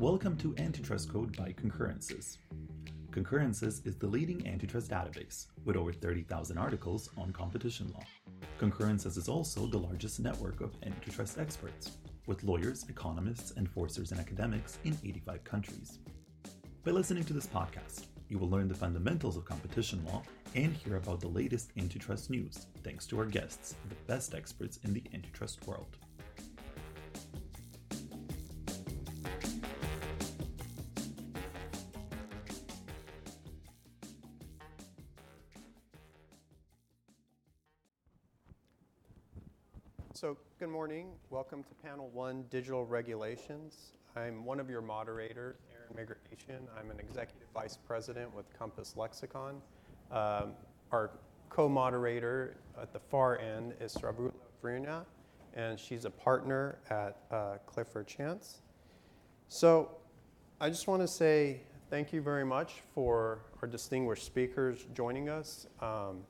Welcome to Antitrust Code by Concurrences. Concurrences is the leading antitrust database with over 30,000 articles on competition law. Concurrences is also the largest network of antitrust experts, with lawyers, economists, enforcers, and academics in 85 countries. By listening to this podcast, you will learn the fundamentals of competition law and hear about the latest antitrust news, thanks to our guests, the best experts in the antitrust world. Welcome to Panel 1 Digital Regulations. I'm one of your moderators, Erin Migration. I'm an Executive Vice President with Compass Lexecon. Um, our co moderator at the far end is Stavroula Vryna, and she's a partner at uh, Clifford Chance. So, I just want to say thank you very much for our distinguished speakers joining us. Um,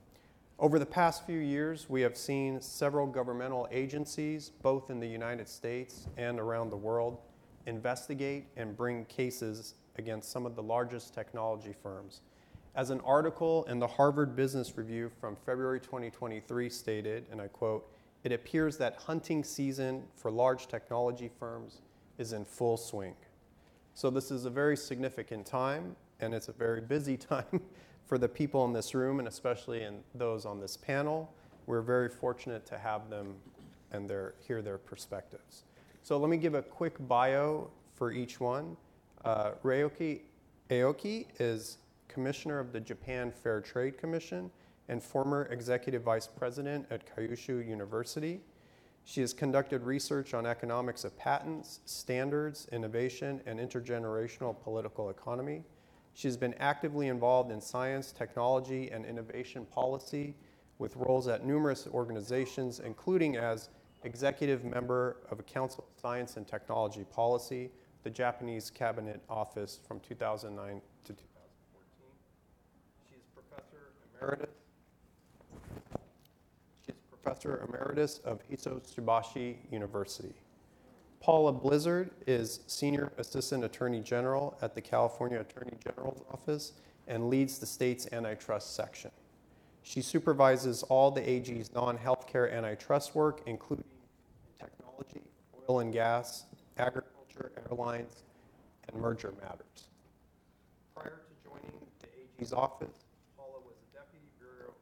over the past few years, we have seen several governmental agencies, both in the United States and around the world, investigate and bring cases against some of the largest technology firms. As an article in the Harvard Business Review from February 2023 stated, and I quote, it appears that hunting season for large technology firms is in full swing. So, this is a very significant time, and it's a very busy time for the people in this room and especially in those on this panel. We're very fortunate to have them and their, hear their perspectives. So let me give a quick bio for each one. Uh, Reiko Aoki is Commissioner of the Japan Fair Trade Commission and former Executive Vice President at Kyushu University. She has conducted research on economics of patents, standards, innovation, and intergenerational political economy. She's been actively involved in science, technology, and innovation policy with roles at numerous organizations, including as executive member of a Council of Science and Technology Policy, the Japanese Cabinet Office from 2009 to 2014. She is Professor Emeritus. She is Professor Emeritus of Hitotsubashi University. Paula Blizzard is Senior Assistant Attorney General at the California Attorney General's Office and leads the state's antitrust section. She supervises all the AG's non healthcare antitrust work, including technology, oil and gas, agriculture, airlines, and merger matters. Prior to joining the AG's office, Paula was a Deputy Bureau,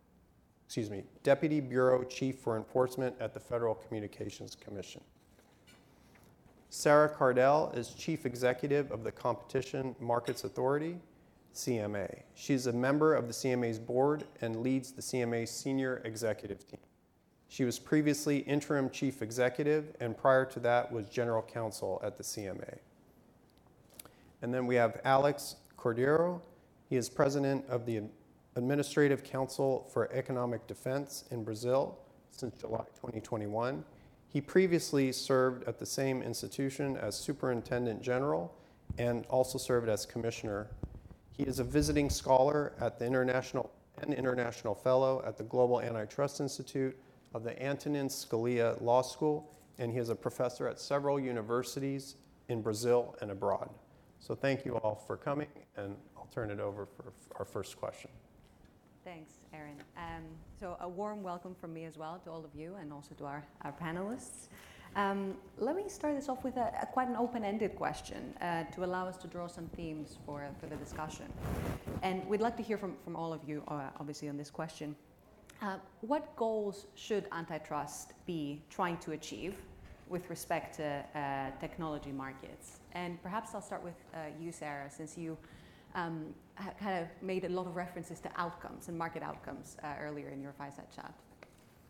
excuse me, Deputy Bureau Chief for Enforcement at the Federal Communications Commission. Sarah Cardell is Chief Executive of the Competition Markets Authority, CMA. She's a member of the CMA's board and leads the CMA's senior executive team. She was previously interim chief executive and prior to that was general counsel at the CMA. And then we have Alex Cordeiro. He is president of the Administrative Council for Economic Defense in Brazil since July 2021. He previously served at the same institution as Superintendent General and also served as Commissioner. He is a visiting scholar at the International and International Fellow at the Global Antitrust Institute of the Antonin Scalia Law School, and he is a professor at several universities in Brazil and abroad. So thank you all for coming, and I'll turn it over for our first question. Thanks, Erin. Um, so a warm welcome from me as well to all of you and also to our, our panelists. Um, let me start this off with a, a quite an open-ended question uh, to allow us to draw some themes for, for the discussion. And we'd like to hear from, from all of you, uh, obviously, on this question. Uh, what goals should antitrust be trying to achieve with respect to uh, technology markets? And perhaps I'll start with uh, you, Sarah, since you um, kind of made a lot of references to outcomes and market outcomes uh, earlier in your fireside chat.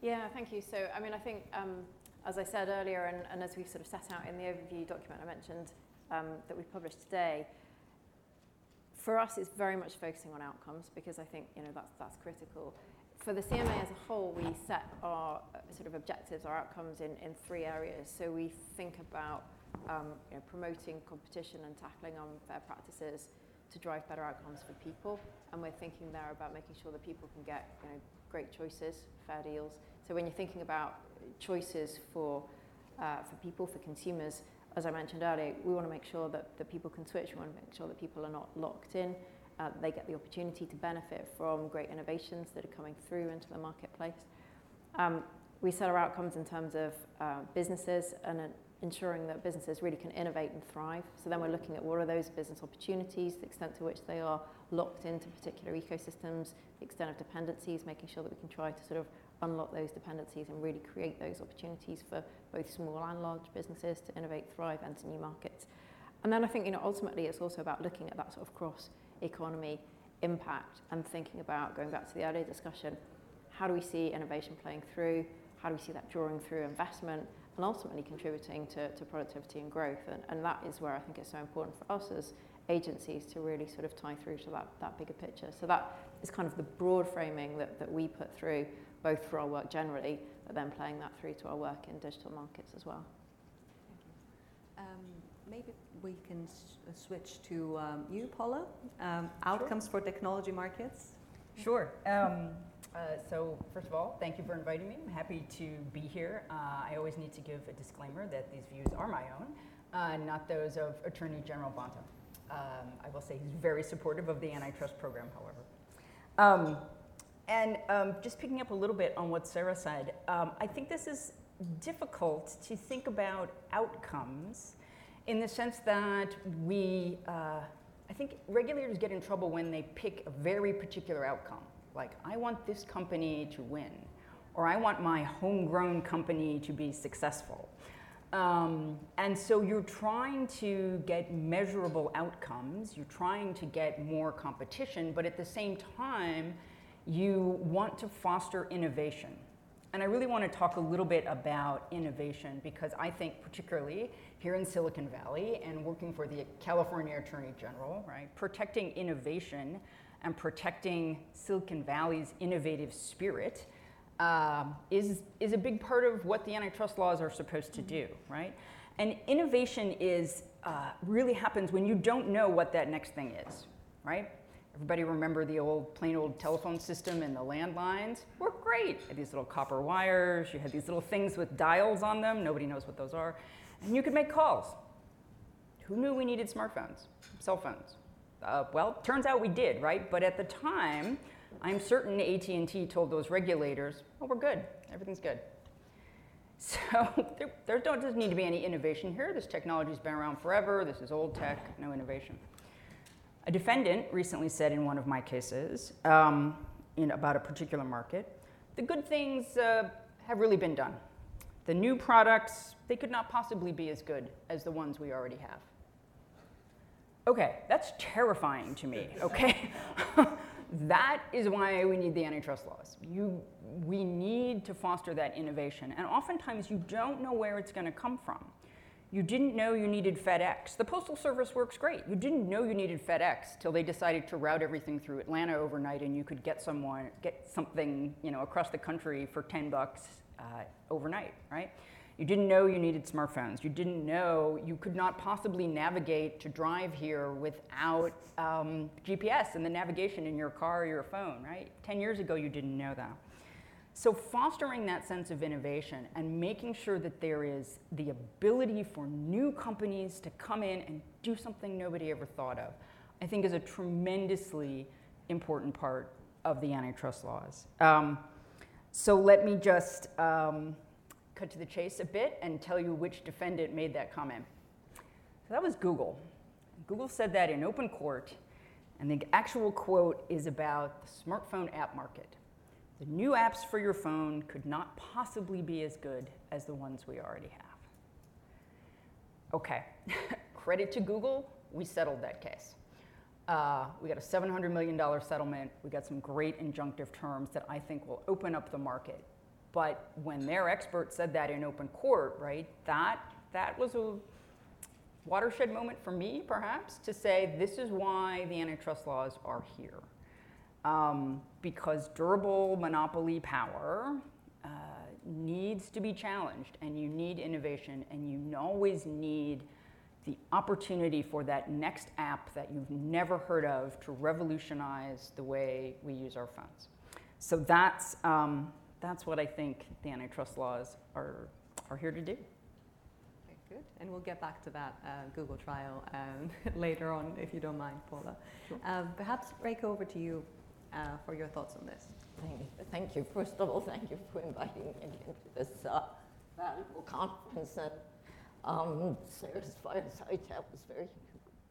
Yeah, thank you. So, I mean, I think, um, as I said earlier, and, and, as we've sort of set out in the overview document I mentioned um, that we've published today, for us, it's very much focusing on outcomes because I think you know that's that's critical. For the CMA as a whole, we set our uh, sort of objectives, our outcomes in, in three areas. So we think about um, you know, promoting competition and tackling unfair practices to drive better outcomes for people. And we're thinking there about making sure that people can get you know, great choices, fair deals. So when you're thinking about choices for, uh, for people, for consumers, as I mentioned earlier, we want to make sure that, that people can switch. We want to make sure that people are not locked in. Uh, they get the opportunity to benefit from great innovations that are coming through into the marketplace. Um, we set our outcomes in terms of uh, businesses and ensuring that businesses really can innovate and thrive. So then we're looking at what are those business opportunities, the extent to which they are locked into particular ecosystems, the extent of dependencies, making sure that we can try to sort of unlock those dependencies and really create those opportunities for both small and large businesses to innovate, thrive, enter new markets. And then I think, you know, ultimately it's also about looking at that sort of cross economy impact and thinking about, going back to the earlier discussion, how do we see innovation playing through? How do we see that drawing through investment and ultimately contributing to, to productivity and growth? And, and that is where I think it's so important for us as agencies to really sort of tie through to that, that bigger picture. So that is kind of the broad framing that, that we put through, both for our work generally, but then playing that through to our work in digital markets as well. Um, maybe we can switch to um, you, Paula. Um, outcomes sure. for technology markets. Sure. Uh, so first of all, thank you for inviting me. I'm happy to be here. Uh, I always need to give a disclaimer that these views are my own, uh, not those of Attorney General Bonta. Um, I will say he's very supportive of the antitrust program, however. Um, and um, just picking up a little bit on what Sarah said, um, I think this is difficult to think about outcomes in the sense that we, uh, I think regulators get in trouble when they pick a very particular outcome. Like, I want this company to win, or I want my homegrown company to be successful. Um, and so you're trying to get measurable outcomes, you're trying to get more competition, but at the same time, you want to foster innovation. And I really want to talk a little bit about innovation because I think, particularly here in Silicon Valley and working for the California Attorney General, right, protecting innovation and protecting Silicon Valley's innovative spirit um, is, is a big part of what the antitrust laws are supposed to do, right? And innovation is uh, really happens when you don't know what that next thing is, right? Everybody remember the old plain old telephone system and the landlines? were great. You had these little copper wires, you had these little things with dials on them, nobody knows what those are. And you could make calls. Who knew we needed smartphones, cell phones? Uh, well, turns out we did, right? But at the time, I'm certain AT&T told those regulators, oh, we're good, everything's good. So there, there doesn't need to be any innovation here. This technology's been around forever. This is old tech, no innovation. A defendant recently said in one of my cases um, in, about a particular market, the good things uh, have really been done. The new products, they could not possibly be as good as the ones we already have. Okay, that's terrifying to me, okay? that is why we need the antitrust laws. You, we need to foster that innovation. And oftentimes you don't know where it's going to come from. You didn't know you needed FedEx. The Postal Service works great. You didn't know you needed FedEx till they decided to route everything through Atlanta overnight and you could get someone get something, you know, across the country for 10 bucks uh, overnight, right? You didn't know you needed smartphones. You didn't know you could not possibly navigate to drive here without um, GPS and the navigation in your car or your phone, right? 10 years ago, you didn't know that. So, fostering that sense of innovation and making sure that there is the ability for new companies to come in and do something nobody ever thought of, I think is a tremendously important part of the antitrust laws. Um, so, let me just. Um, cut to the chase a bit and tell you which defendant made that comment. So that was Google. Google said that in open court, and the actual quote is about the smartphone app market. The new apps for your phone could not possibly be as good as the ones we already have. Okay, credit to Google, we settled that case. Uh, we got a $700 million settlement. We got some great injunctive terms that I think will open up the market but when their expert said that in open court, right, that, that was a watershed moment for me, perhaps, to say this is why the antitrust laws are here. Um, because durable monopoly power uh, needs to be challenged, and you need innovation, and you always need the opportunity for that next app that you've never heard of to revolutionize the way we use our phones. So that's, um, that's what I think the antitrust laws are, are here to do. Okay, good. And we'll get back to that uh, Google trial um, later on, if you don't mind, Paula. Sure. Um, perhaps, Reiko, over to you uh, for your thoughts on this. Thank you. Thank you. First of all, thank you for inviting me again to this uh, valuable conference. And um, Sarah's fireside chat was very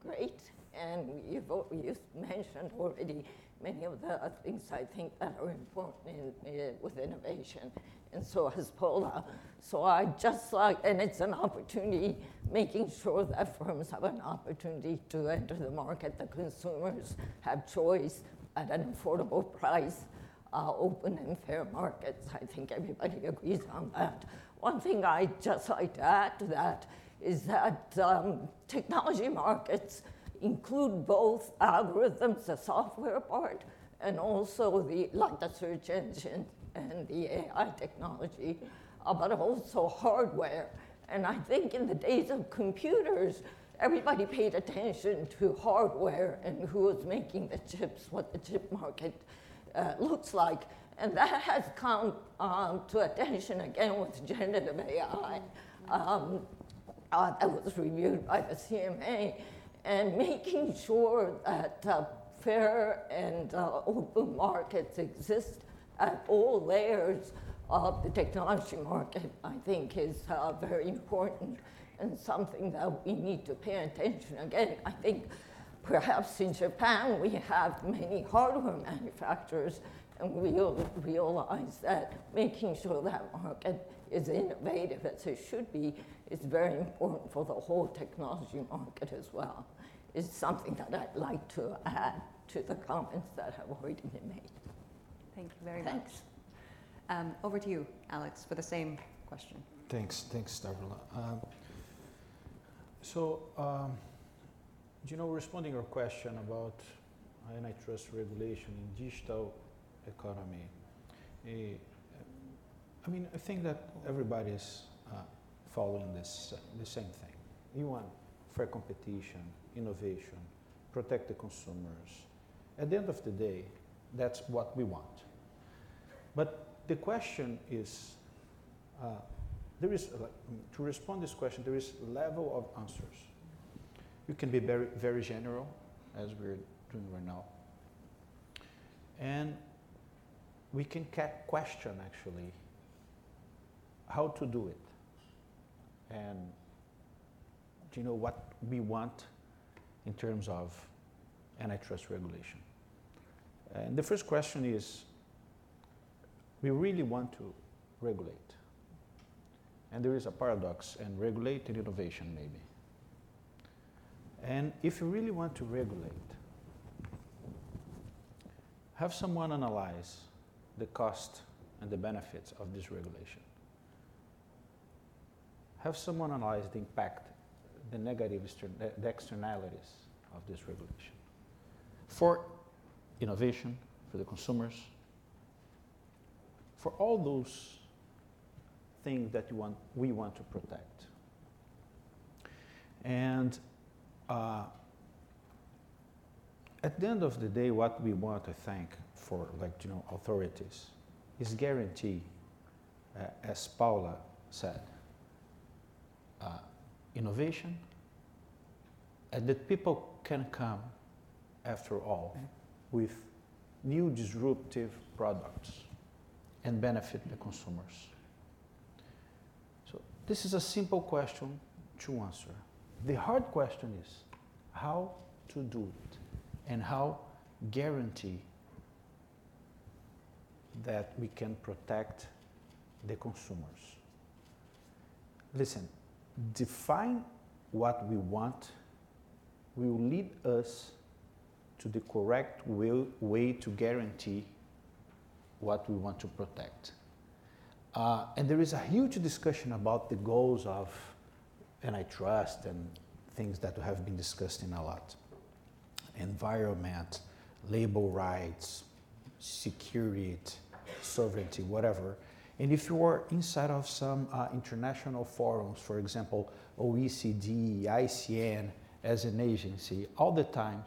great. And you've, you've mentioned already many of the things I think that are important in, uh, with innovation. And so has Paula. So I just like, and it's an opportunity, making sure that firms have an opportunity to enter the market, the consumers have choice at an affordable price uh, open and fair markets. I think everybody agrees on that. One thing I'd just like to add to that is that um, technology markets include both algorithms, the software part, and also the like the search engine and the AI technology, uh, but also hardware. And I think in the days of computers, everybody paid attention to hardware and who was making the chips, what the chip market uh, looks like. And that has come um, to attention again with generative AI. Um, uh, that was reviewed by the CMA, and making sure that uh, fair and uh, open markets exist at all layers of the technology market, I think, is uh, very important and something that we need to pay attention. Again, I think perhaps in Japan we have many hardware manufacturers, and we'll realize that making sure that market is innovative as it should be is very important for the whole technology market as well. Is something that I'd like to add to the comments that have already been made. Thank you very Thanks. much. Um, over to you, Alex, for the same question. Thanks, thanks, Stavroula. Um, so, um, you know, responding to your question about antitrust regulation in digital economy, eh, I mean, I think that everybody is uh, following this, the same thing. You want fair competition, innovation, protect the consumers. At the end of the day, that's what we want. But the question is, uh, there is, uh, to respond this question, there is level of answers. You can be very, very general, as we're doing right now. And we can ca- question, actually, how to do it. And do you know what we want in terms of antitrust regulation? And the first question is, we really want to regulate. And there is a paradox, and regulate and innovation, maybe. And if you really want to regulate, have someone analyze the cost and the benefits of this regulation. Have someone analyze the impact, the negative, the- externalities of this regulation for innovation, for the consumers, for all those things that want, we want to protect. And uh, at the end of the day, what we want to thank for, like you know, authorities, is guarantee, uh, as Paula said, uh, innovation, and that people can come, after all, with new disruptive products and benefit the consumers. So this is a simple question to answer. The hard question is how to do it and how guarantee that we can protect the consumers. Listen, define what we want will lead us to the correct way, way to guarantee what we want to protect. Uh, and there is a huge discussion about the goals of antitrust and things that have been discussed in a lot environment, labor rights, security, sovereignty, whatever. And if you are inside of some uh, international forums, for example, OECD, ICN, as an agency, all the time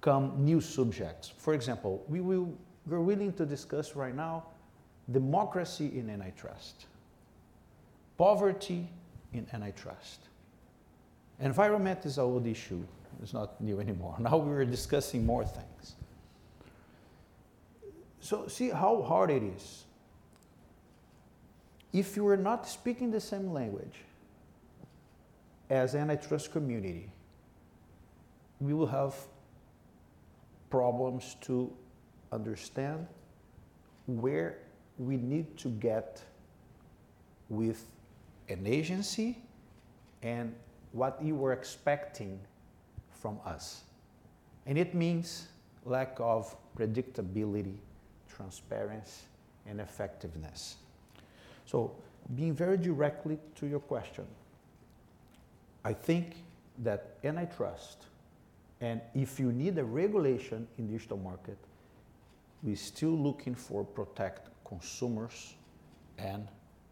come new subjects. For example, we will, we're willing to discuss right now democracy in antitrust, poverty in antitrust, Environment is an old issue. It's not new anymore. Now we're discussing more things. So see how hard it is. If you are not speaking the same language as antitrust community, we will have problems to understand where we need to get with an agency and what you were expecting from us. And it means lack of predictability, transparency, and effectiveness. So, being very directly to your question, I think that antitrust, and if you need a regulation in digital market, we're still looking for protect consumers and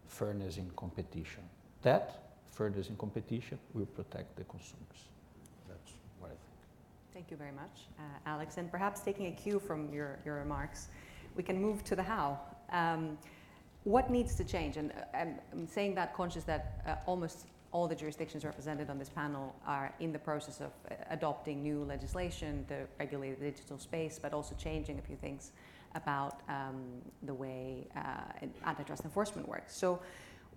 fairness in competition. That fairness in competition will protect the consumers. That's what I think. Thank you very much, uh, Alex. And perhaps taking a cue from your, your remarks, we can move to the how. Um, what needs to change? And uh, I'm, saying that conscious that uh, almost all the jurisdictions represented on this panel are in the process of uh, adopting new legislation to regulate the digital space, but also changing a few things about um, the way uh, antitrust enforcement works. So,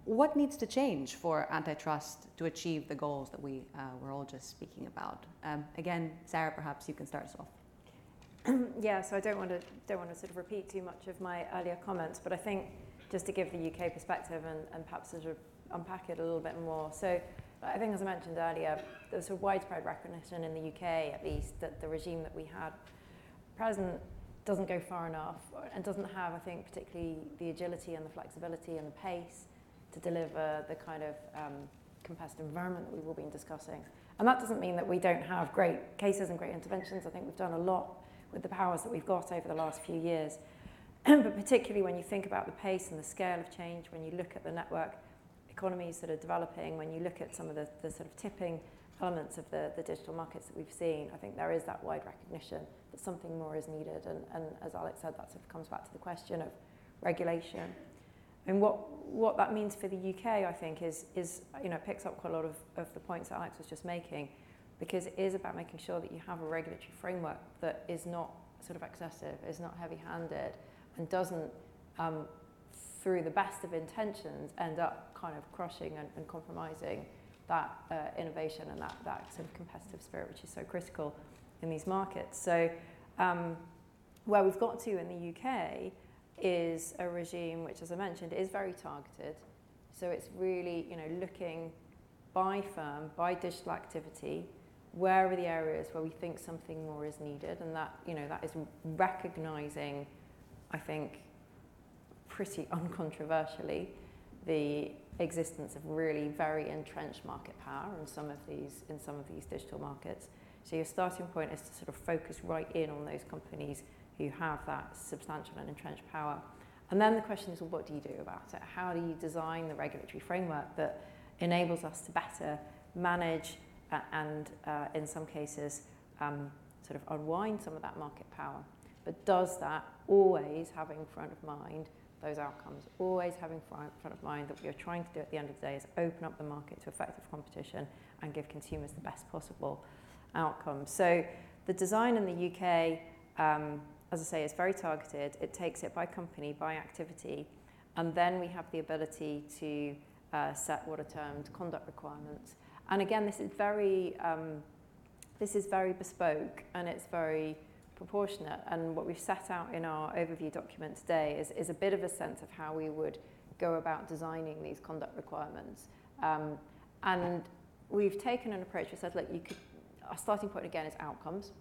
what needs to change for antitrust to achieve the goals that we uh, were all just speaking about? Um, again, Sarah, perhaps you can start us off. yeah, so I don't want to don't want to sort of repeat too much of my earlier comments, but I think just to give the UK perspective and, and perhaps unpack it a little bit more. So I think, as I mentioned earlier, there's a widespread recognition in the UK, at least, that the regime that we had present doesn't go far enough and doesn't have, I think, particularly the agility and the flexibility and the pace to deliver the kind of um, environment that we've all been discussing. And that doesn't mean that we don't have great cases and great interventions. I think we've done a lot with the powers that we've got over the last few years. but particularly when you think about the pace and the scale of change, when you look at the network economies that are developing, when you look at some of the, the sort of tipping elements of the, the digital markets that we've seen, I think there is that wide recognition that something more is needed. And, and as Alex said, that sort of comes back to the question of regulation. And what, what that means for the UK, I think, is, is you know, picks up quite a lot of, of the points that Alex was just making, because it is about making sure that you have a regulatory framework that is not sort of excessive, is not heavy-handed, and doesn't, um, through the best of intentions, end up kind of crushing and, and compromising that uh, innovation and that, that sort of competitive spirit, which is so critical in these markets. So, um, where we've got to in the UK is a regime which, as I mentioned, is very targeted. So it's really, you know, looking by firm, by digital activity, where are the areas where we think something more is needed, and that, you know, that is recognizing, I think, pretty uncontroversially, the existence of really very entrenched market power in some of these in some of these digital markets. So your starting point is to sort of focus right in on those companies who have that substantial and entrenched power. And then the question is, well, what do you do about it? How do you design the regulatory framework that enables us to better manage uh, and, uh, in some cases, um, sort of unwind some of that market power? But does that always having front of mind those outcomes, always having front, front of mind that what you're trying to do at the end of the day is open up the market to effective competition and give consumers the best possible outcome. So the design in the UK um, as I say, is very targeted. It takes it by company, by activity, and then we have the ability to uh, set what are termed conduct requirements. And again, this is very um, this is very bespoke and it's very proportionate. And what we've set out in our overview document today is, is a bit of a sense of how we would go about designing these conduct requirements. Um, and we've taken an approach that said, look, you could, our starting point again is outcomes.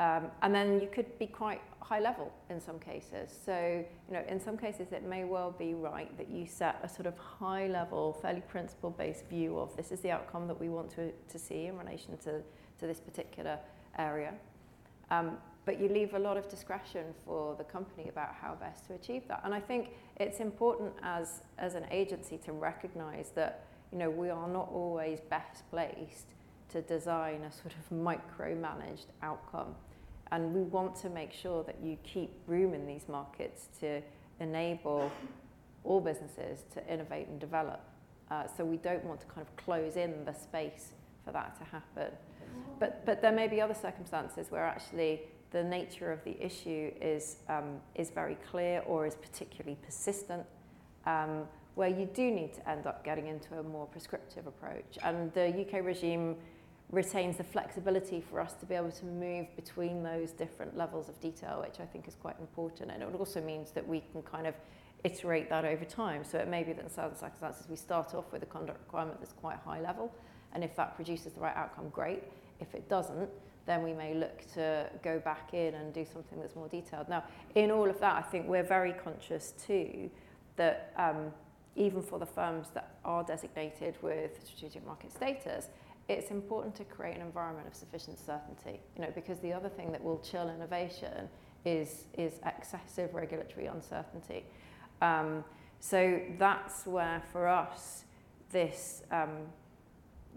Um, and then you could be quite high level in some cases. So, you know, in some cases it may well be right that you set a sort of high level, fairly principle based view of this is the outcome that we want to, to see in relation to, to this particular area. Um, but you leave a lot of discretion for the company about how best to achieve that. And I think it's important as, as an agency to recognize that, you know, we are not always best placed to design a sort of micromanaged outcome. And we want to make sure that you keep room in these markets to enable all businesses to innovate and develop Uh, so we don't want to kind of close in the space for that to happen. But, but there may be other circumstances where actually the nature of the issue is, um, is very clear or is particularly persistent, um, where you do need to end up getting into a more prescriptive approach. And the UK regime retains the flexibility for us to be able to move between those different levels of detail, which I think is quite important. And it also means that we can kind of iterate that over time. So it may be that in certain circumstances we start off with a conduct requirement that's quite high level, and if that produces the right outcome, great. If it doesn't, then we may look to go back in and do something that's more detailed. Now, in all of that, I think we're very conscious too that um, even for the firms that are designated with strategic market status, it's important to create an environment of sufficient certainty. You know, because the other thing that will chill innovation is is excessive regulatory uncertainty. Um, so that's where, for us, this um,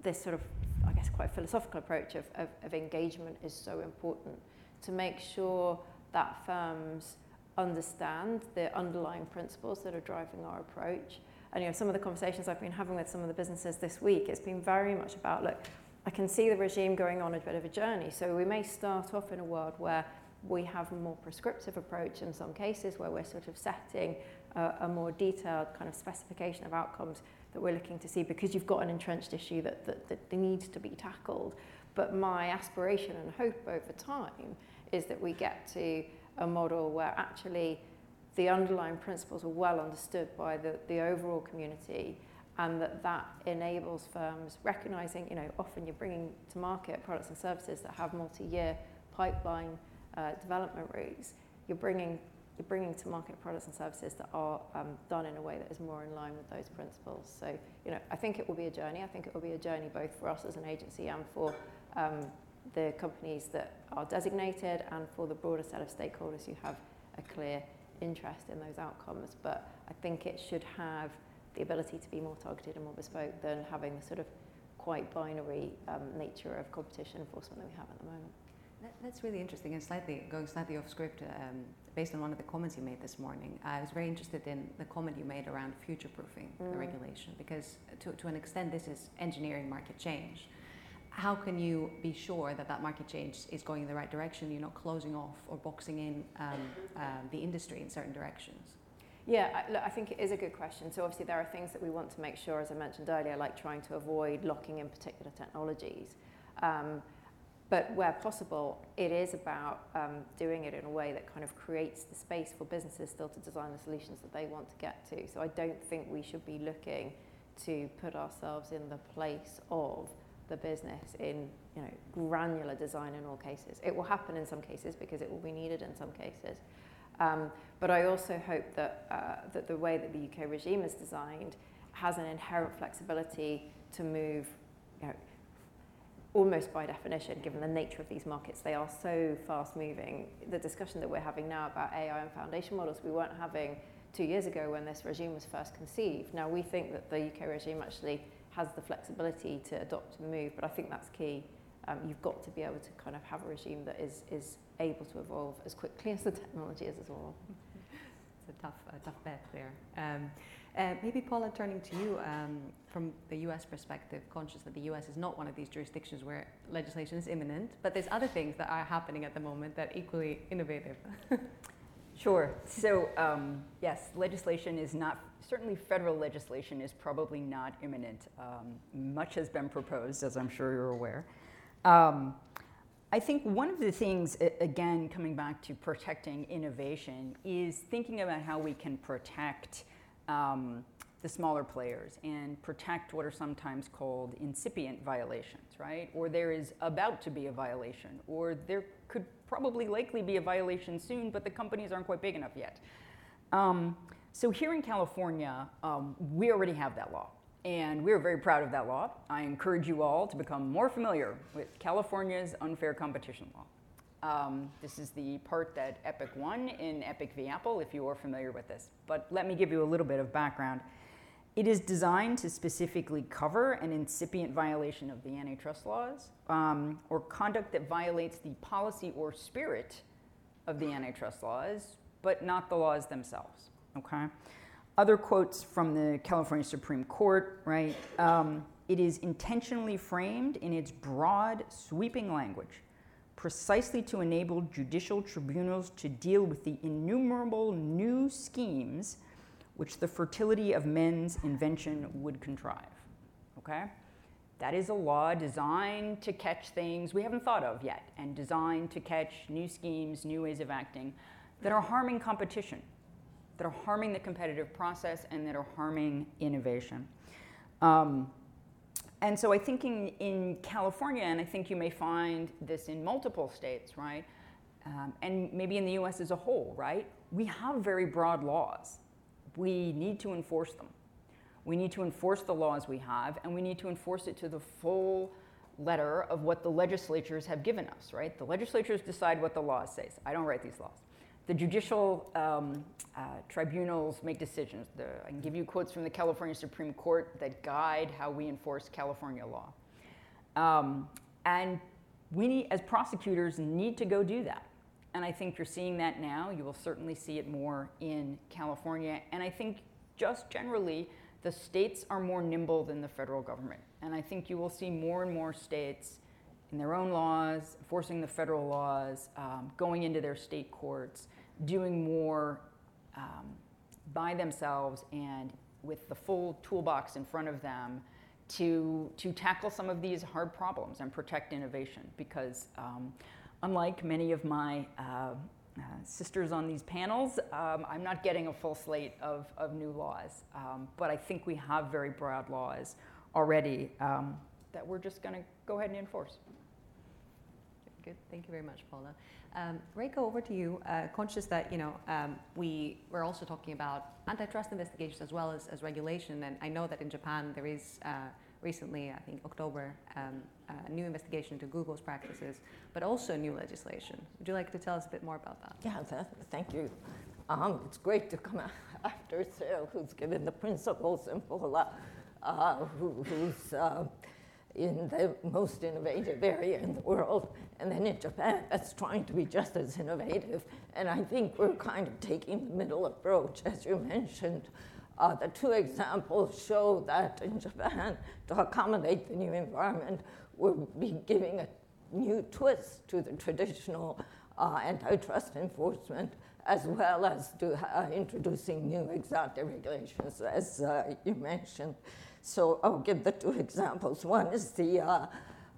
this sort of, I guess, quite philosophical approach of, of, of engagement is so important to make sure that firms understand the underlying principles that are driving our approach and you know, some of the conversations I've been having with some of the businesses this week, it's been very much about, look, I can see the regime going on a bit of a journey. So we may start off in a world where we have a more prescriptive approach in some cases where we're sort of setting a, a more detailed kind of specification of outcomes that we're looking to see because you've got an entrenched issue that, that, that needs to be tackled. But my aspiration and hope over time is that we get to a model where actually the underlying principles are well understood by the, the overall community and that that enables firms recognizing, you know, often you're bringing to market products and services that have multi-year pipeline uh, development routes. You're bringing, you're bringing to market products and services that are um, done in a way that is more in line with those principles. So, you know, I think it will be a journey. I think it will be a journey both for us as an agency and for um, the companies that are designated and for the broader set of stakeholders who have a clear interest in those outcomes, but I think it should have the ability to be more targeted and more bespoke than having the sort of quite binary um, nature of competition enforcement that we have at the moment. That, that's really interesting and slightly going slightly off script. Um, based on one of the comments you made this morning, I was very interested in the comment you made around future-proofing mm. the regulation because to, to an extent this is engineering market change how can you be sure that that market change is going in the right direction? You're not closing off or boxing in um, uh, the industry in certain directions. Yeah, I, look, I think it is a good question. So obviously there are things that we want to make sure, as I mentioned earlier, like trying to avoid locking in particular technologies. Um, but where possible, it is about um, doing it in a way that kind of creates the space for businesses still to design the solutions that they want to get to. So I don't think we should be looking to put ourselves in the place of the business in you know, granular design in all cases. It will happen in some cases because it will be needed in some cases. Um, but I also hope that, uh, that the way that the UK regime is designed has an inherent flexibility to move, you know, almost by definition, given the nature of these markets, they are so fast moving. The discussion that we're having now about AI and foundation models, we weren't having two years ago when this regime was first conceived. Now we think that the UK regime actually has the flexibility to adopt and move, but I think that's key. Um, you've got to be able to kind of have a regime that is, is able to evolve as quickly as the technology is as well. It's a tough, a tough bet there. Um, uh, maybe Paula, turning to you um, from the US perspective, conscious that the US is not one of these jurisdictions where legislation is imminent, but there's other things that are happening at the moment that are equally innovative. Sure. So, um, yes, legislation is not, certainly federal legislation is probably not imminent. Um, much has been proposed, as I'm sure you're aware. Um, I think one of the things, again, coming back to protecting innovation, is thinking about how we can protect um, the smaller players and protect what are sometimes called incipient violations, right? Or there is about to be a violation, or there could probably likely be a violation soon, but the companies aren't quite big enough yet. Um, so here in California, um, we already have that law. And we're very proud of that law. I encourage you all to become more familiar with California's unfair competition law. Um, this is the part that Epic won in Epic v. Apple, if you are familiar with this. But let me give you a little bit of background. It is designed to specifically cover an incipient violation of the antitrust laws um, or conduct that violates the policy or spirit of the antitrust laws, but not the laws themselves. Okay. other quotes from the California Supreme Court, right? Um, it is intentionally framed in its broad, sweeping language, precisely to enable judicial tribunals to deal with the innumerable new schemes which the fertility of men's invention would contrive. Okay? That is a law designed to catch things we haven't thought of yet and designed to catch new schemes, new ways of acting that are harming competition, that are harming the competitive process, and that are harming innovation. Um, and so I think in, in, California, and I think you may find this in multiple states, right? Um, and maybe in the US as a whole, right? We have very broad laws. We need to enforce them. We need to enforce the laws we have, and we need to enforce it to the full letter of what the legislatures have given us, right? The legislatures decide what the law says. I don't write these laws. The judicial um, uh, tribunals make decisions. The, I can give you quotes from the California Supreme Court that guide how we enforce California law. Um, and we, need, as prosecutors, need to go do that. And I think you're seeing that now. You will certainly see it more in California. And I think just generally, the states are more nimble than the federal government. And I think you will see more and more states in their own laws, enforcing the federal laws, um, going into their state courts, doing more um, by themselves and with the full toolbox in front of them to, to tackle some of these hard problems and protect innovation. Because um, unlike many of my uh, uh, sisters on these panels, um, I'm not getting a full slate of, of new laws. Um, but I think we have very broad laws already um, that we're just going to go ahead and enforce. Good. Thank you very much, Paula. Um, Reiko, over to you. Uh, conscious that you know um, we we're also talking about antitrust investigations as well as, as regulation, and I know that in Japan there is uh, recently, I think October, um, a new investigation into Google's practices, but also new legislation. Would you like to tell us a bit more about that? Yeah, thank you. Um, it's great to come after Sarah, who's given the principles, and Paula, uh, who, who's uh, in the most innovative area in the world, and then in Japan, that's trying to be just as innovative. And I think we're kind of taking the middle approach, as you mentioned. Uh, the two examples show that in Japan, to accommodate the new environment, we'll be giving a new twist to the traditional uh, antitrust enforcement, as well as to, uh, introducing new ex ante regulations, as uh, you mentioned. So I'll give the two examples. One is the uh,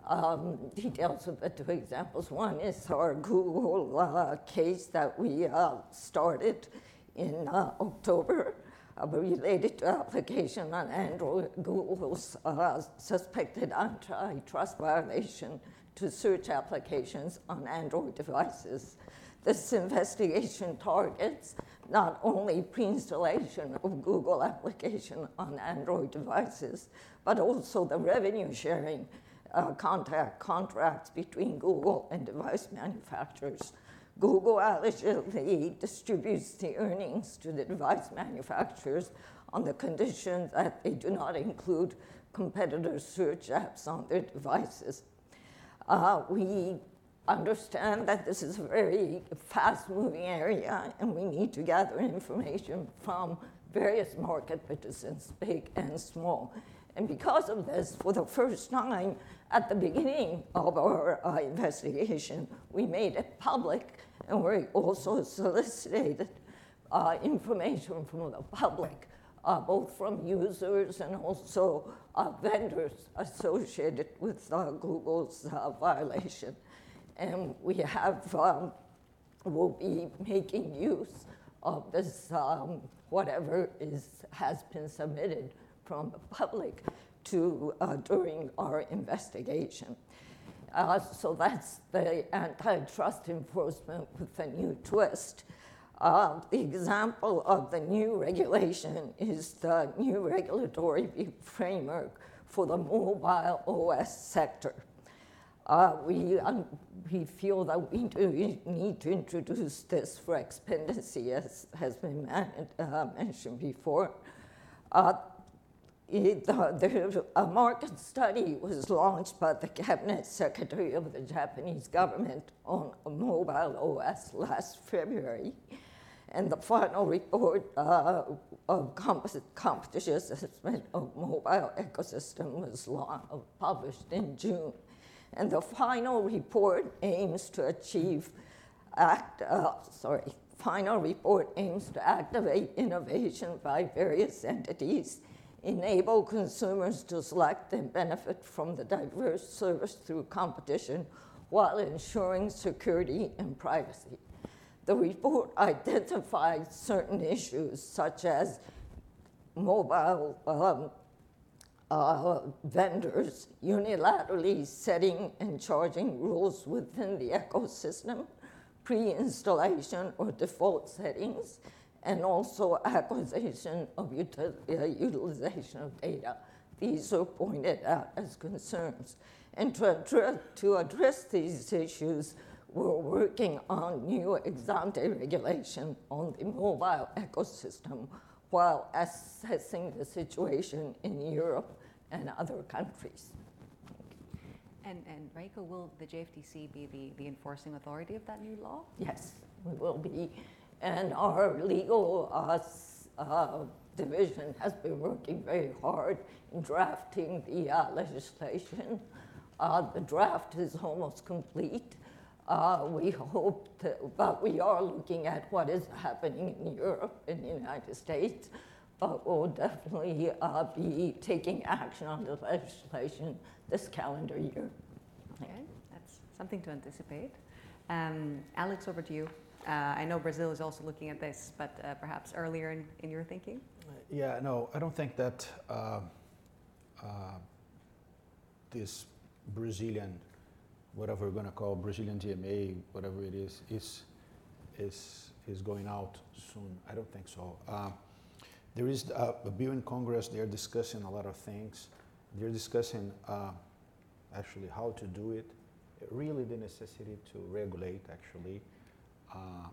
um, details of the two examples. One is our Google uh, case that we started in October uh, related to application on Android, Google's uh, suspected antitrust violation to search applications on Android devices. This investigation targets not only pre-installation of Google application on Android devices, but also the revenue sharing uh, contact contracts between Google and device manufacturers. Google allegedly distributes the earnings to the device manufacturers on the condition that they do not include competitor search apps on their devices. Uh, we understand that this is a very fast moving area and we need to gather information from various market participants, big and small. And because of this, for the first time at the beginning of our uh, investigation, we made it public and we also solicited uh, information from the public, uh, both from users and also uh, vendors associated with Google's uh, violation. And we have, um, will be making use of this, um, whatever is, has been submitted from the public to, uh, during our investigation. Uh, so that's the antitrust enforcement with a new twist. Uh, the example of the new regulation is the new regulatory framework for the mobile OS sector. Uh, we, um, we feel that we do need to introduce this for expediency, as has been man- uh, mentioned before. Uh, it, a market study was launched by the cabinet secretary of the Japanese government on a mobile OS last February. And the final report uh, of competition assessment of mobile ecosystem was published in June. And the final report aims to achieve, act, uh, sorry, final report aims to activate innovation by various entities, enable consumers to select and benefit from the diverse service through competition while ensuring security and privacy. The report identifies certain issues such as mobile um, uh, vendors unilaterally setting and charging rules within the ecosystem, pre-installation or default settings, and also acquisition of util uh, utilization of data. These are pointed out as concerns. And to to address these issues, we're working on new ex ante regulation on the mobile ecosystem while assessing the situation in Europe and other countries. And, and Reiko, will the JFTC be the, the enforcing authority of that new law? Yes, we will be. And our legal uh, uh, division has been working very hard in drafting the uh, legislation. Uh, the draft is almost complete. Uh, we hope that, but we are looking at what is happening in Europe and the United States but we'll definitely uh, be taking action on the legislation this calendar year. Okay, that's something to anticipate. Um, Alex, over to you. Uh, I know Brazil is also looking at this, but uh, perhaps earlier in, in your thinking? Yeah, no, I don't think that uh, uh, this Brazilian, whatever we're going to call Brazilian DMA, whatever it is, is, is, is going out soon. I don't think so. Uh, there is a, a, bill in Congress, they're discussing a lot of things. They're discussing uh, actually how to do it, really the necessity to regulate actually. Uh,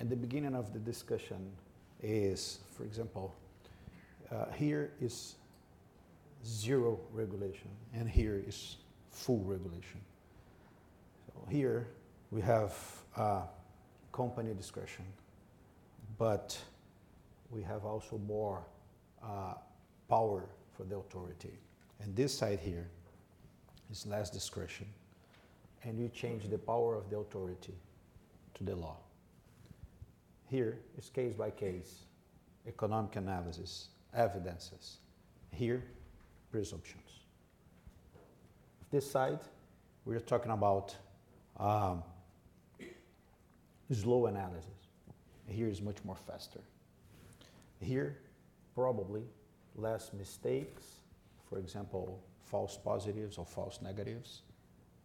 and the beginning of the discussion is, for example, uh, here is zero regulation and here is full regulation. So here we have uh, company discretion, but we have also more uh, power for the authority. And this side here is less discretion. And you change the power of the authority to the law. Here is case by case, economic analysis, evidences. Here, presumptions. This side, we're talking about um, slow analysis. Here is much more faster. Here, probably less mistakes, for example, false positives or false negatives,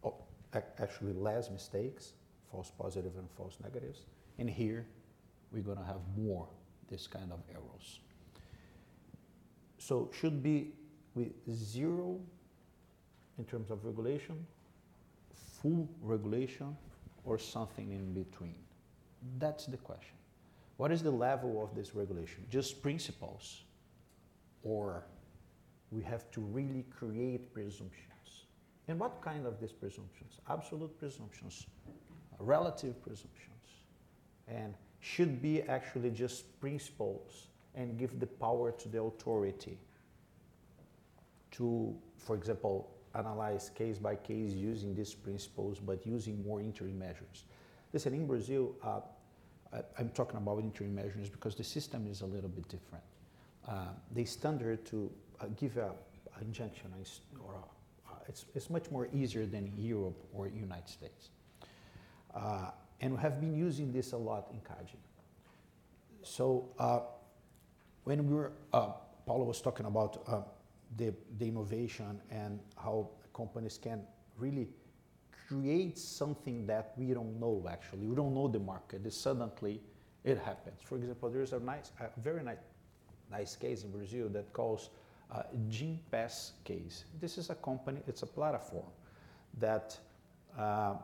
oh, or actually less mistakes, false positive and false negatives. And here, we're going to have more this kind of errors. So should be with zero in terms of regulation, full regulation, or something in between? That's the question. What is the level of this regulation? Just principles? Or we have to really create presumptions? And what kind of these presumptions? Absolute presumptions, relative presumptions, and should be actually just principles and give the power to the authority to, for example, analyze case by case using these principles, but using more interim measures. Listen, in Brazil, uh, I, am talking about interim measures because the system is a little bit different. Uh, the standard to uh, give a, a injunction or a, uh, it's, it's much more easier than Europe or United States. Uh, and we have been using this a lot in CADE. So uh, when we were, Paulo was talking about the, the innovation and how companies can really create something that we don't know actually. We don't know the market. Suddenly it happens. For example, there's a nice, a very nice, nice case in Brazil that calls uh, Gympass case. This is a company, it's a platform that uh,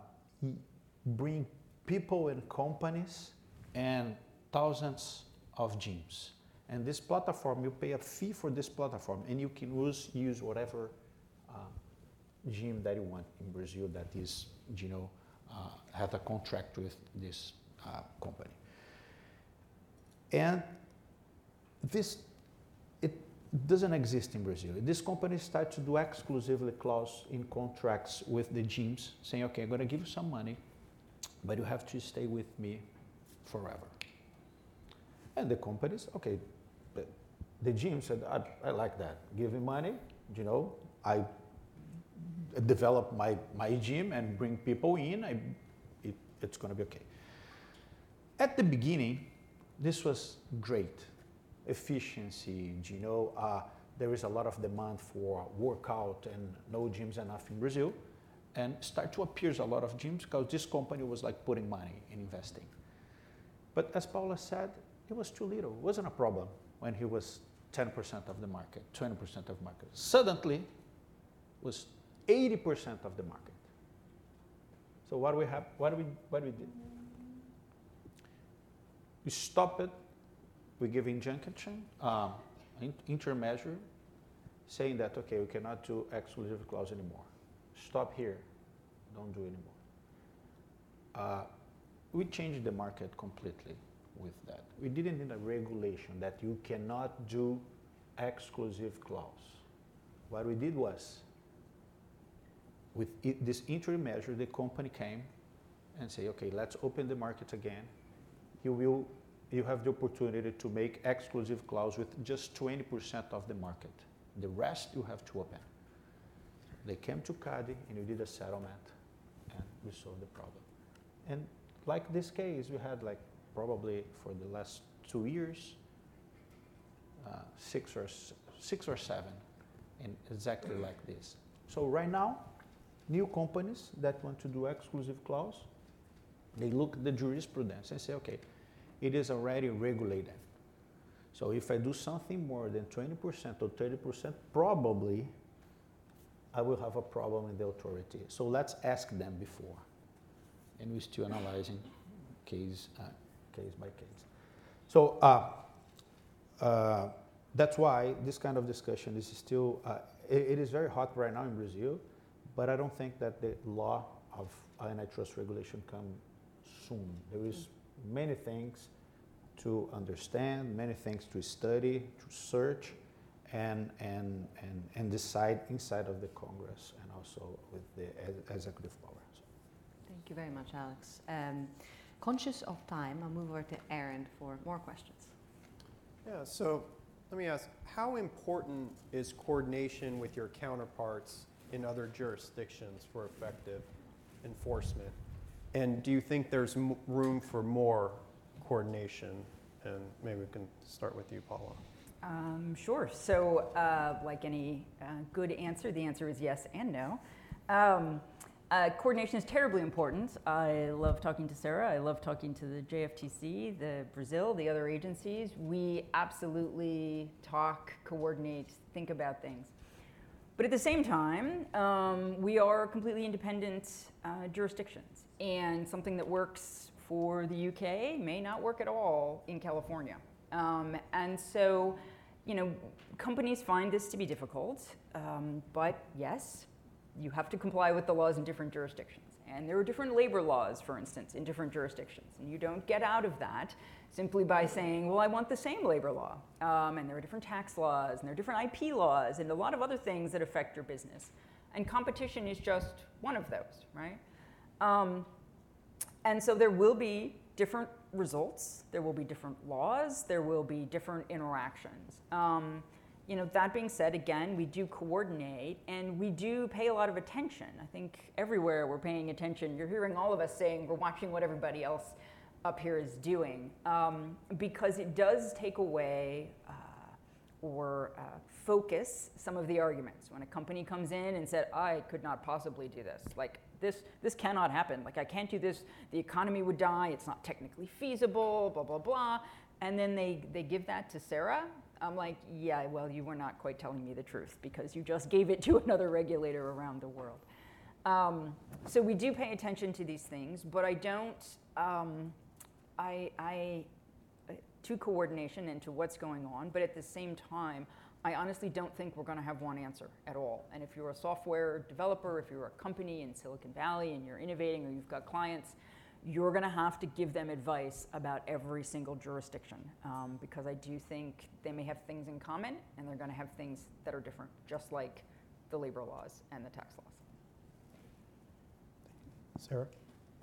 bring people and companies and thousands of gyms. And this platform, you pay a fee for this platform and you can use, use whatever gym that you want in Brazil that is, you know, uh, have a contract with this uh, company. And this, it doesn't exist in Brazil. These companies start to do exclusively clause in contracts with the gyms, saying, okay, I'm going to give you some money, but you have to stay with me forever. And the companies, okay, the, the gym said, I, I like that. Give me money, you know, I develop my, my gym and bring people in, I, it, it's going to be okay. At the beginning, this was great. Efficiency, you know, uh, there is a lot of demand for workout and no gyms enough in Brazil. And start to appear a lot of gyms because this company was like putting money in investing. But as Paula said, it was too little. It wasn't a problem when he was 10% of the market, 20% of market. Suddenly, was 80% of the market. So what do we have, what we, what we did? We stop it. We give injunction, um, interim measure, saying that okay, we cannot do exclusive clause anymore. Stop here. Don't do anymore. Uh, we changed the market completely with that. We didn't need a regulation that you cannot do exclusive clause. What we did was, with it, this interim measure, the company came and say, okay, let's open the market again. You will, you have the opportunity to make exclusive clause with just 20% of the market. The rest you have to open. They came to CADE and we did a settlement and we solved the problem. And like this case, we had like probably for the last two years, uh, six or six or seven, and exactly like this. So right now, new companies that want to do exclusive clause, they look at the jurisprudence and say, okay, it is already regulated. So if I do something more than 20% or 30%, probably I will have a problem with the authority. So let's ask them before. And we're still analyzing case, uh, case by case. So uh, uh, that's why this kind of discussion is still, uh, it, it is very hot right now in Brazil, but I don't think that the law of antitrust regulation come soon. There is many things to understand, many things to study, to search, and, and, and, and decide inside of the Congress and also with the executive power. Thank you very much, Alex. Um, Conscious of time, I'll move over to Erin for more questions. Yeah, so let me ask, how important is coordination with your counterparts in other jurisdictions for effective enforcement? And do you think there's m- room for more coordination? And maybe we can start with you, Paula. Um, sure. So, uh, like any uh, good answer, the answer is yes and no. Um, uh, coordination is terribly important. I love talking to Sarah. I love talking to the JFTC, the Brazil, the other agencies. We absolutely talk, coordinate, think about things. But at the same time, um, we are completely independent uh, jurisdictions. And something that works for the UK may not work at all in California. Um, and so, you know, companies find this to be difficult. Um, but yes, you have to comply with the laws in different jurisdictions. And there are different labor laws, for instance, in different jurisdictions. And you don't get out of that simply by saying, well, I want the same labor law. Um, and there are different tax laws, and there are different IP laws, and a lot of other things that affect your business. And competition is just one of those, right? Um, and so there will be different results, there will be different laws, there will be different interactions. Um, you know, that being said, again, we do coordinate and we do pay a lot of attention. I think everywhere we're paying attention. You're hearing all of us saying we're watching what everybody else up here is doing um, because it does take away uh, or uh, focus some of the arguments. When a company comes in and said, I could not possibly do this, like this, this cannot happen. Like I can't do this, the economy would die, it's not technically feasible, blah, blah, blah. And then they, they give that to Sarah I'm like, yeah, well, you were not quite telling me the truth because you just gave it to another regulator around the world. Um, so we do pay attention to these things, but I don't, um, I, I, uh, to coordination and to what's going on, but at the same time, I honestly don't think we're going to have one answer at all. And if you're a software developer, if you're a company in Silicon Valley and you're innovating or you've got clients, you're going to have to give them advice about every single jurisdiction um, because I do think they may have things in common and they're going to have things that are different, just like the labor laws and the tax laws. Sarah?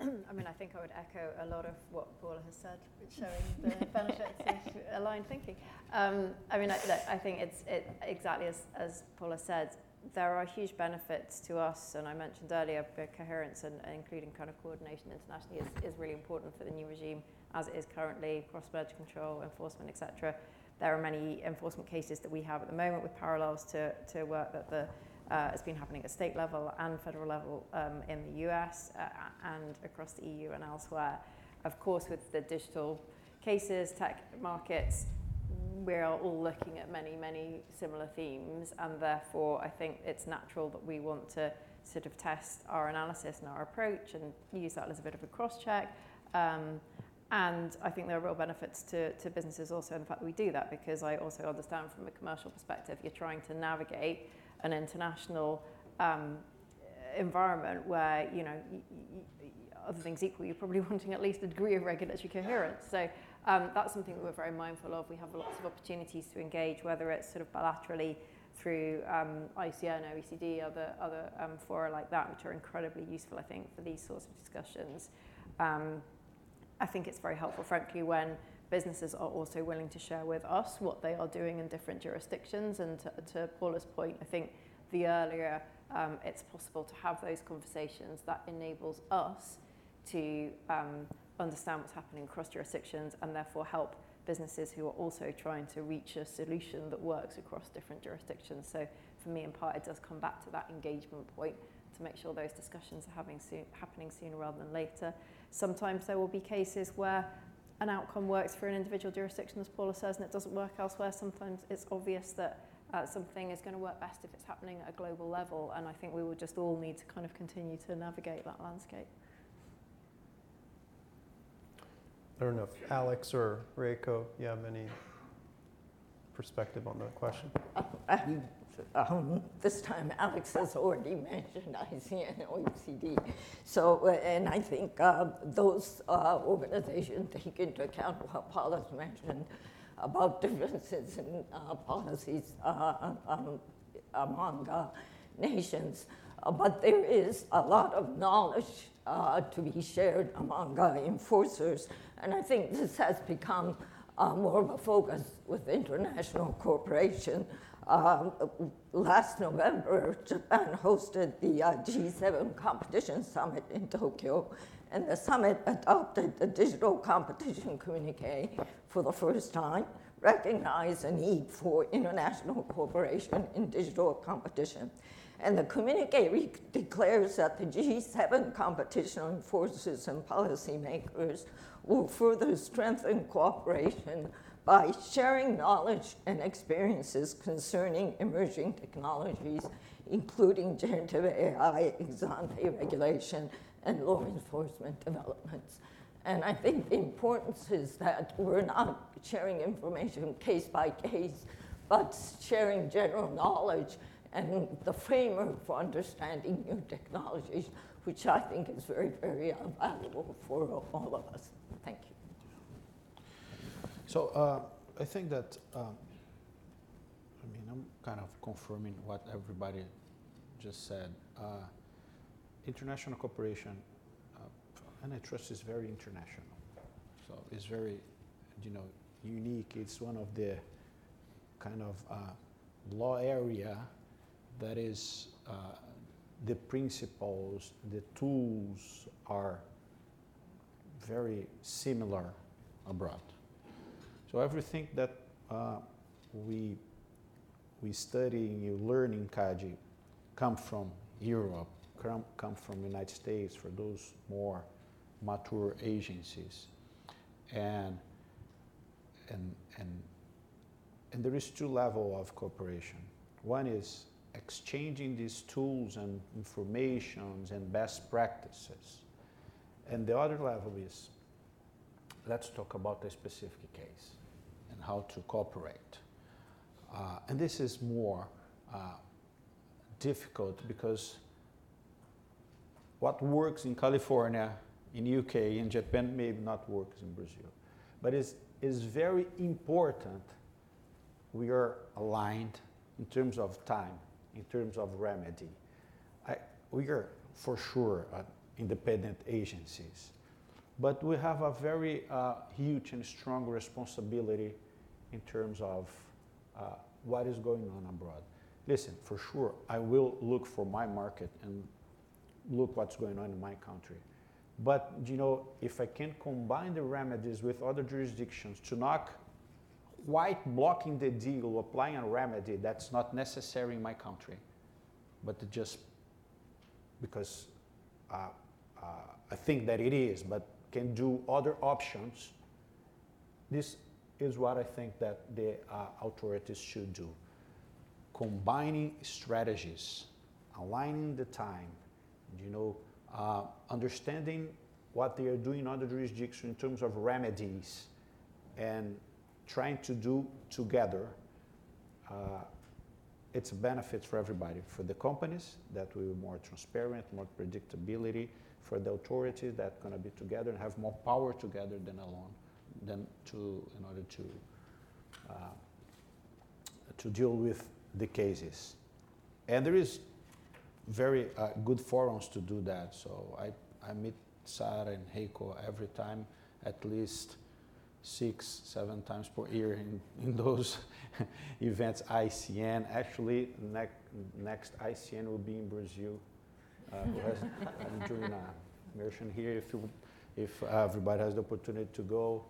I mean, I think I would echo a lot of what Paula has said, showing the benefits of aligned thinking. Um, I mean, I, I think it's it, exactly as, as Paula said, there are huge benefits to us, and I mentioned earlier, coherence and including kind of coordination internationally is, is really important for the new regime as it is currently, cross-border control, enforcement, etc. There are many enforcement cases that we have at the moment with parallels to, to work that the uh, has been happening at state level and federal level um, in the US uh, and across the EU and elsewhere. Of course, with the digital cases, tech markets, we're all looking at many, many similar themes, and therefore I think it's natural that we want to sort of test our analysis and our approach and use that as a bit of a cross check. Um, and I think there are real benefits to, to businesses also in the fact that we do that because I also understand from a commercial perspective, you're trying to navigate an international um, environment where, you know, other things equal, you're probably wanting at least a degree of regulatory coherence. So um, that's something that we're very mindful of. We have lots of opportunities to engage, whether it's sort of bilaterally through um, ICN, OECD, other, other um, fora like that, which are incredibly useful, I think, for these sorts of discussions. Um, I think it's very helpful, frankly, when businesses are also willing to share with us what they are doing in different jurisdictions. And to, to Paula's point, I think the earlier um, it's possible to have those conversations, that enables us to um, understand what's happening across jurisdictions and therefore help businesses who are also trying to reach a solution that works across different jurisdictions. So for me in part it does come back to that engagement point to make sure those discussions are having soon, happening sooner rather than later. Sometimes there will be cases where an outcome works for an individual jurisdiction, as Paula says, and it doesn't work elsewhere. Sometimes it's obvious that uh, something is going to work best if it's happening at a global level, and I think we will just all need to kind of continue to navigate that landscape. I don't know if Alex or Reiko, you have any perspective on the question? Uh, um, this time Alex has already mentioned ICN and OECD. So, uh, and I think uh, those uh, organizations take into account what Paul has mentioned about differences in uh, policies uh, um, among nations. but there is a lot of knowledge to be shared among enforcers and I think this has become uh, more of a focus with international cooperation. Um, last November, Japan hosted the uh, G7 Competition Summit in Tokyo, and the summit adopted the digital competition communique for the first time, recognized a need for international cooperation in digital competition. And the communique declares that the G7 competition enforcers and policymakers will further strengthen cooperation by sharing knowledge and experiences concerning emerging technologies, including generative AI, ex ante regulation, and law enforcement developments. And I think the importance is that we're not sharing information case by case, but sharing general knowledge and the framework for understanding new technologies, which I think is very, very valuable for all of us. Thank you. So uh, I think that, uh, I mean, I'm kind of confirming what everybody just said. Uh, international cooperation, uh, antitrust is very international. So it's very, you know, unique. It's one of the kind of uh, law area that is uh, the principles, the tools are very similar abroad. So everything that uh, we we study, you learn in CADE come from Europe, come, come from United States for those more mature agencies, and and and and there is two level of cooperation. One is exchanging these tools and informations and best practices and the other level is let's talk about a specific case and how to cooperate. Uh, and this is more uh, difficult because what works in California in UK, in Japan, may not work in Brazil. But it's, it's very important we are aligned in terms of time, in terms of remedy. I, we are for sure uh, independent agencies, but we have a very uh, huge and strong responsibility in terms of uh, what is going on abroad. Listen, for sure, I will look for my market and look what's going on in my country. But you know, if I can combine the remedies with other jurisdictions to knock white blocking the deal, applying a remedy that's not necessary in my country, but just because uh, uh, I think that it is, but can do other options. This is what I think that the uh, authorities should do. Combining strategies, aligning the time, you know, uh, understanding what they are doing in other jurisdictions in terms of remedies and trying to do together, uh, it's a benefit for everybody. For the companies, that will be more transparent, more predictability. For the authorities, that going to be together and have more power together than alone, than to in order to uh, to deal with the cases. And there is very uh, good forums to do that. So I, I meet Sarah and Reiko every time, at least six, seven times per year in, in those events. ICN, actually, ne- next ICN will be in Brazil. Uh, has, I'm doing a immersion here. If, you, if everybody has the opportunity to go,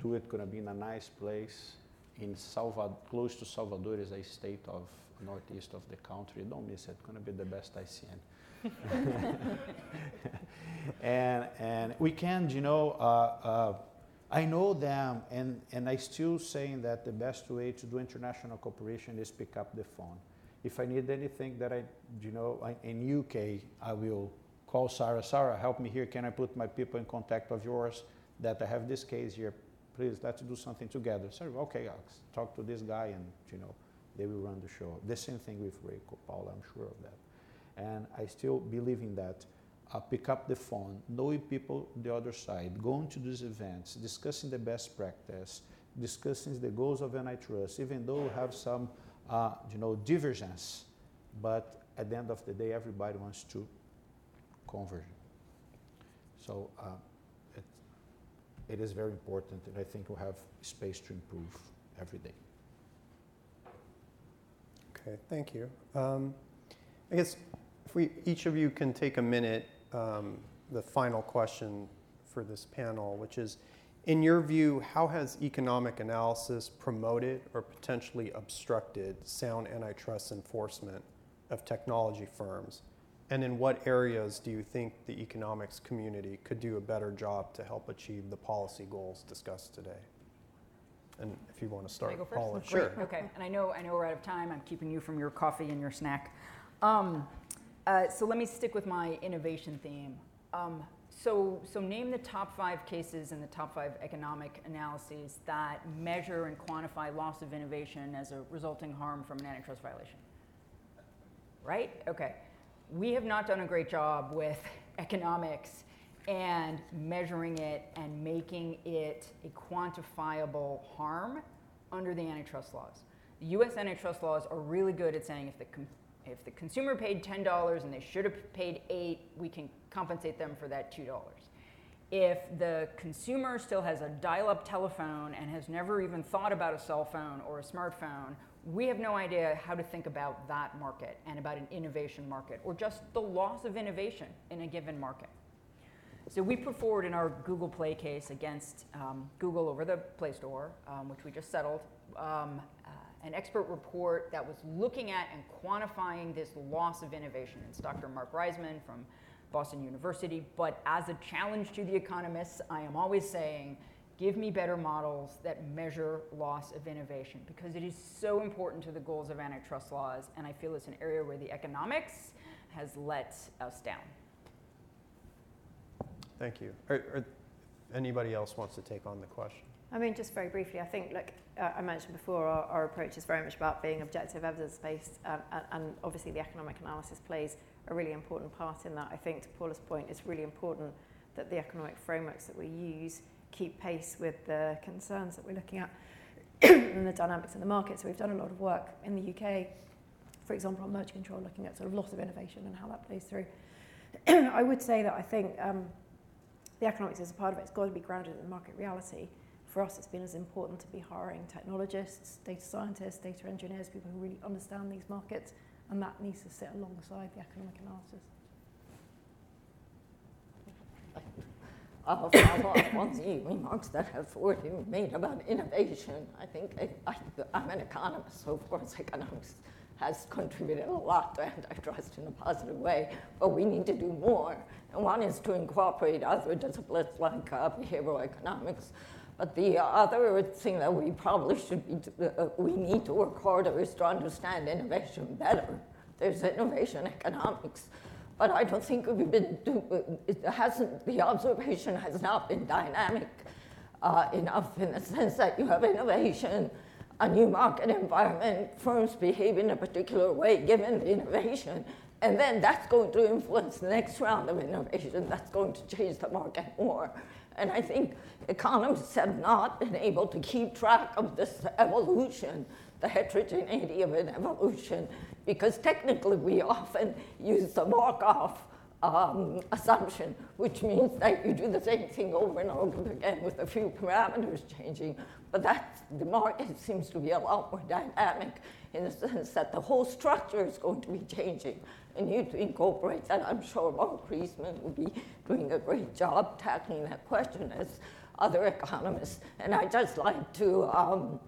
do it. Gonna be in a nice place in Salvador, close to Salvador is a state of northeast of the country. Don't miss it. Gonna be the best ICN. and and we can, you know. Uh, uh, I know them, and, and I still saying that the best way to do international cooperation is pick up the phone. If I need anything that I, you know, I, in UK, I will call Sarah. Sarah, help me here. Can I put my people in contact of yours that I have this case here? Please, let's do something together. Sorry, okay, I'll talk to this guy, and you know, they will run the show. The same thing with Reiko, Paula. I'm sure of that. And I still believe in that uh, pick up the phone, knowing people the other side, going to these events, discussing the best practice, discussing the goals of antitrust, even though we have some, uh, you know, divergence, but at the end of the day, everybody wants to converge. So uh, it, it is very important, and I think we have space to improve every day. Okay, thank you. Um, I guess if we each of you can take a minute um, the final question for this panel, which is, in your view, how has economic analysis promoted or potentially obstructed sound antitrust enforcement of technology firms? And in what areas do you think the economics community could do a better job to help achieve the policy goals discussed today? And if you want to start, Can I go? Paula, Great. sure. Okay, and I know I know we're out of time. I'm keeping you from your coffee and your snack. Um, uh, so let me stick with my innovation theme. Um, so, so name the top five cases and the top five economic analyses that measure and quantify loss of innovation as a resulting harm from an antitrust violation. Right? Okay. We have not done a great job with economics and measuring it and making it a quantifiable harm under the antitrust laws. The US antitrust laws are really good at saying if the if the consumer paid $10 and they should have paid 8, we can compensate them for that $2. If the consumer still has a dial-up telephone and has never even thought about a cell phone or a smartphone, we have no idea how to think about that market and about an innovation market or just the loss of innovation in a given market. So we put forward in our Google Play case against um, Google over the Play Store, um, which we just settled, um, an expert report that was looking at and quantifying this loss of innovation. It's Dr. Marc Rysman from Boston University. But as a challenge to the economists, I am always saying, give me better models that measure loss of innovation because it is so important to the goals of antitrust laws. And I feel it's an area where the economics has let us down. Thank you. Anybody else wants to take on the question? I mean, just very briefly, I think, look, uh, I mentioned before, our, our, approach is very much about being objective, evidence-based, um, and, and, obviously the economic analysis plays a really important part in that. I think, to Paula's point, it's really important that the economic frameworks that we use keep pace with the concerns that we're looking at and the dynamics in the market. So we've done a lot of work in the UK, for example, on merger control, looking at sort of loss of innovation and how that plays through. I would say that I think um, the economics is a part of it. It's got to be grounded in market reality. For us, it's been as important to be hiring technologists, data scientists, data engineers, people who really understand these markets, and that needs to sit alongside the economic analysis. I'll follow up on the remarks that have already been made about innovation. I think I, am an economist, so of course economics has contributed a lot to antitrust in a positive way, but we need to do more. And one is to incorporate other disciplines like uh, behavioral economics. But the other thing that we probably should be, uh, we need to work harder is to understand innovation better. There's innovation economics, but I don't think we've been, do, it hasn't, the observation has not been dynamic uh, enough in the sense that you have innovation a new market environment, firms behave in a particular way given the innovation, and then that's going to influence the next round of innovation. That's going to change the market more. And I think economists have not been able to keep track of this evolution, the heterogeneity of an evolution, because technically we often use the Markov um, assumption, which means that you do the same thing over and over again with a few parameters changing. But that the market seems to be a lot more dynamic in the sense that the whole structure is going to be changing. And you to incorporate that. I'm sure Marc Rysman will be doing a great job tackling that question as other economists. And I just like to, um,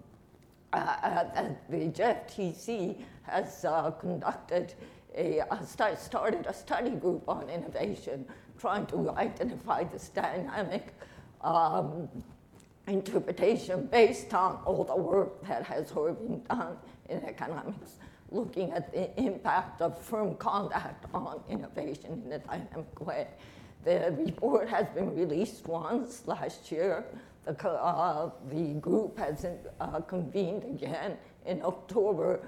uh, uh, the JFTC has uh, conducted a, started a study group on innovation, trying to identify this dynamic um, interpretation based on all the work that has already been done in economics, looking at the impact of firm conduct on innovation in a dynamic way. The report has been released once last year. The, uh, the group has uh, convened again in October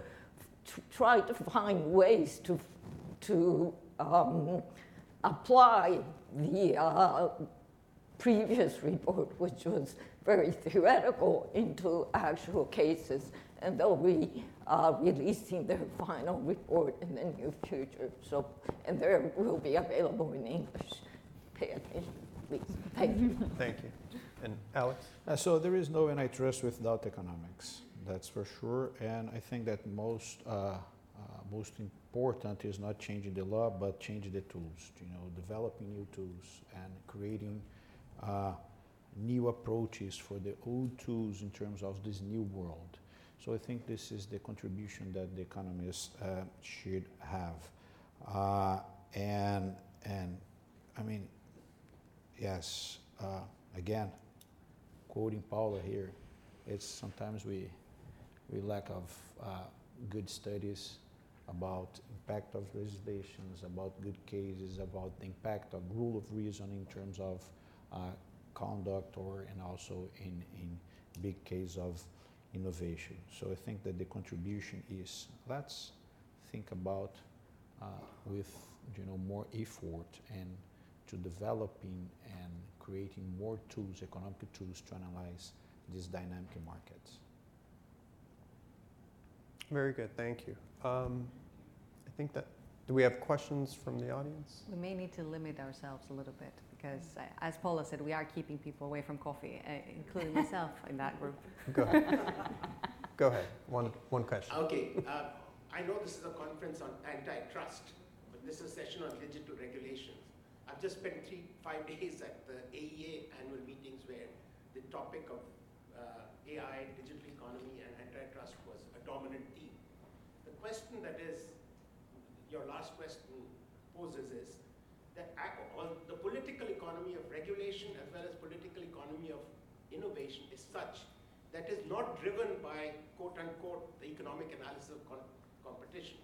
to try to find ways to, to um, apply the uh, previous report, which was very theoretical, into actual cases. And they'll be uh, releasing their final report in the near future. So, and there will be available in English. Pay attention, please. Thank you. Thank you. And Alex? Uh, so there is no antitrust without economics that's for sure. And I think that most uh, uh, most important is not changing the law, but changing the tools. You know, developing new tools and creating uh, new approaches for the old tools in terms of this new world. So I think this is the contribution that the economists uh, should have. Uh, and and I mean, yes, uh, again, quoting Paula here, it's sometimes we we lack of uh, good studies about impact of legislations, about good cases, about the impact of rule of reason in terms of uh, conduct or and also in, in big case of innovation. So I think that the contribution is let's think about uh, with you know more effort and to developing and creating more tools, economic tools to analyze these dynamic markets. Very good, thank you. Um, I think that, do we have questions from the audience? We may need to limit ourselves a little bit because, uh, as Paula said, we are keeping people away from coffee, uh, including myself in that group. Go ahead. Go ahead, one, one question. Okay, uh, I know this is a conference on antitrust, but this is a session on digital regulations. I've just spent three, five days at the AEA annual meetings where the topic of uh, AI, digital economy, and antitrust was a dominant theme. The question that is, your last question poses is, that the political economy of regulation as well as political economy of innovation is such that is not driven by quote unquote the economic analysis of competition.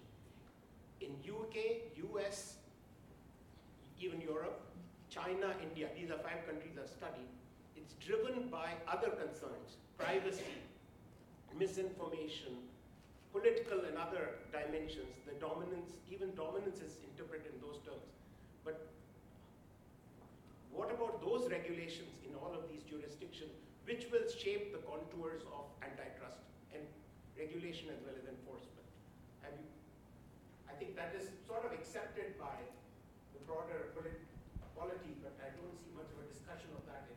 In UK, US, even Europe, China, India, these are five countries I've studied, it's driven by other concerns, privacy, misinformation, political and other dimensions, the dominance, even dominance is interpreted in those terms. But what about those regulations in all of these jurisdictions, which will shape the contours of antitrust and regulation as well as enforcement. Have you, I think that is sort of accepted by the broader polity, but I don't see much of a discussion of that in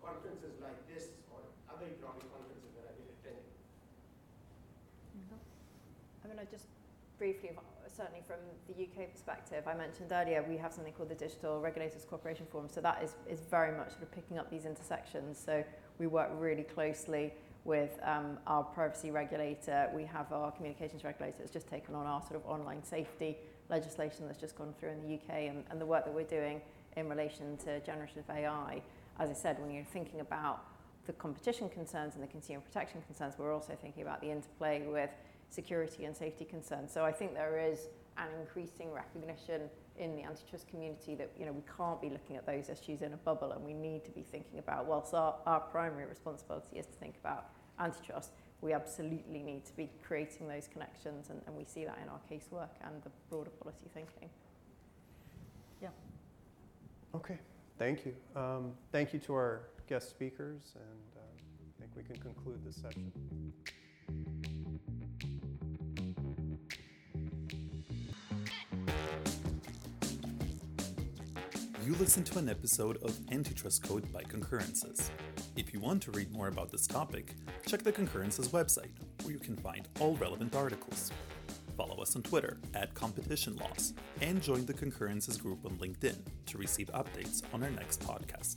conferences like this or other economic conferences that I've been attending. I mean, I just briefly, certainly from the UK perspective, I mentioned earlier we have something called the Digital Regulators Cooperation Forum. So that is, is very much sort of picking up these intersections. So we work really closely with um, our privacy regulator. We have our communications regulator that's just taken on our sort of online safety legislation that's just gone through in the UK and, and the work that we're doing in relation to generative AI. As I said, when you're thinking about the competition concerns and the consumer protection concerns, we're also thinking about the interplay with security and safety concerns. So I think there is an increasing recognition in the antitrust community that you know we can't be looking at those issues in a bubble and we need to be thinking about whilst our, our primary responsibility is to think about antitrust we absolutely need to be creating those connections and, and we see that in our casework and the broader policy thinking. Yeah. Okay. Thank you. Um, thank you to our guest speakers and uh, i think we can conclude this session You listened to an episode of Antitrust Code by Concurrences. If you want to read more about this topic, check the Concurrences website, where you can find all relevant articles. Follow us on Twitter at Competition Laws and join the Concurrences group on LinkedIn to receive updates on our next podcast.